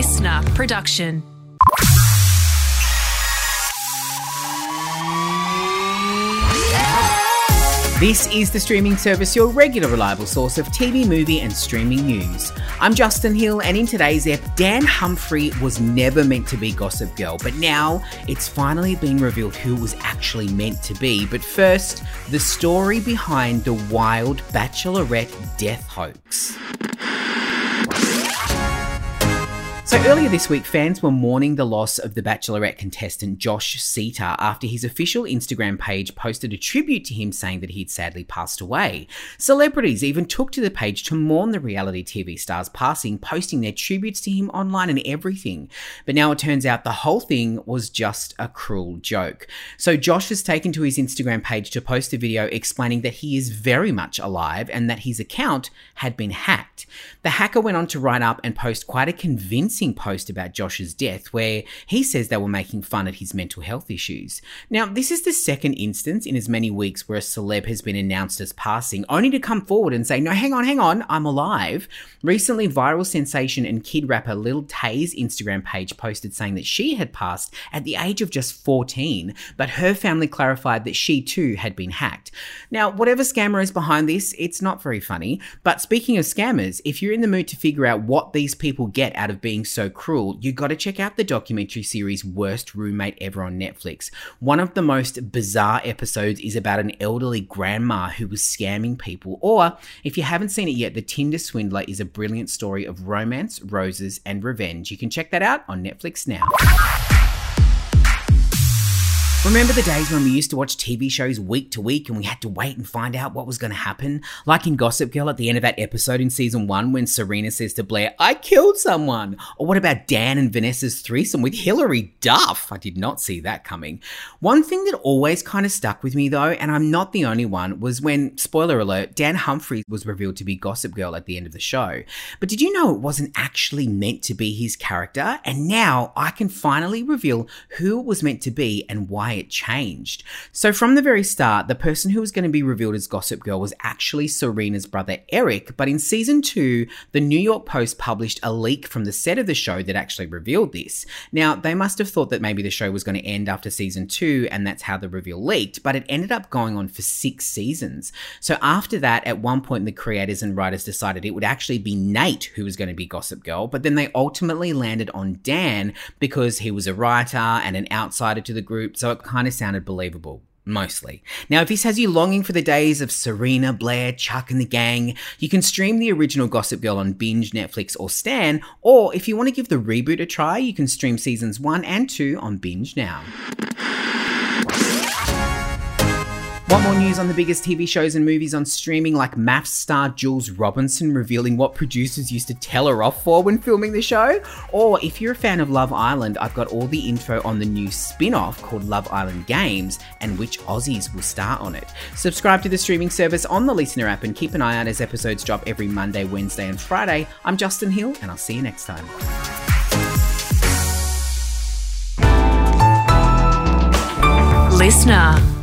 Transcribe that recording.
LiSTNR production. This is the streaming service, your regular reliable source of TV, movie, and streaming news. I'm Justin Hill, and in today's ep, Dan Humphrey was never meant to be Gossip Girl, but now it's finally been revealed who was actually meant to be. But first, the story behind the wild Bachelorette death hoax. So earlier this week, fans were mourning the loss of the Bachelorette contestant Josh Seiter after his official Instagram page posted a tribute to him saying that he'd sadly passed away. Celebrities even took to the page to mourn the reality TV star's passing, posting their tributes to him online and everything. But now it turns out the whole thing was just a cruel joke. So Josh has taken to his Instagram page to post a video explaining that he is very much alive and that his account had been hacked. The hacker went on to write up and post quite a convincing post about Josh's death where he says they were making fun at his mental health issues. Now, this is the second instance in as many weeks where a celeb has been announced as passing, only to come forward and say, no, hang on, hang on, I'm alive. Recently, viral sensation and kid rapper Lil Tay's Instagram page posted saying that she had passed at the age of just 14, but her family clarified that she too had been hacked. Now, whatever scammer is behind this, it's not very funny. But speaking of scammers, if you're in the mood to figure out what these people get out of being so cruel, you got to check out the documentary series Worst Roommate Ever on Netflix. One of the most bizarre episodes is about an elderly grandma who was scamming people. Or, if you haven't seen it yet, The Tinder Swindler is a brilliant story of romance, roses, and revenge. You can check that out on Netflix now. Remember the days when we used to watch TV shows week to week and we had to wait and find out what was going to happen? Like in Gossip Girl at the end of that episode in season one when Serena says to Blair, I killed someone. Or what about Dan and Vanessa's threesome with Hilary Duff? I did not see that coming. One thing that always kind of stuck with me though, and I'm not the only one, was when, spoiler alert, Dan Humphrey was revealed to be Gossip Girl at the end of the show. But did you know it wasn't actually meant to be his character? And now I can finally reveal who it was meant to be and why why it changed. So, from the very start, the person who was going to be revealed as Gossip Girl was actually Serena's brother Eric, but in season two, the New York Post published a leak from the set of the show that actually revealed this. Now, they must have thought that maybe the show was going to end after season two, and that's how the reveal leaked, but it ended up going on for six seasons. So, after that, at one point, the creators and writers decided it would actually be Nate who was going to be Gossip Girl, but then they ultimately landed on Dan because he was a writer and an outsider to the group, so it kind of sounded believable. Mostly. Now, if this has you longing for the days of Serena, Blair, Chuck, and the gang, you can stream the original Gossip Girl on Binge, Netflix, or Stan. Or if you want to give the reboot a try, you can stream seasons 1 and 2 on Binge now. Want more news on the biggest TV shows and movies on streaming, like MAFS star Jules Robinson revealing what producers used to tell her off for when filming the show? Or if you're a fan of Love Island, I've got all the info on the new spin off called Love Island Games and which Aussies will star on it. Subscribe to the streaming service on the LiSTNR app and keep an eye out as episodes drop every Monday, Wednesday, and Friday. I'm Justin Hill, and I'll see you next time. LiSTNR.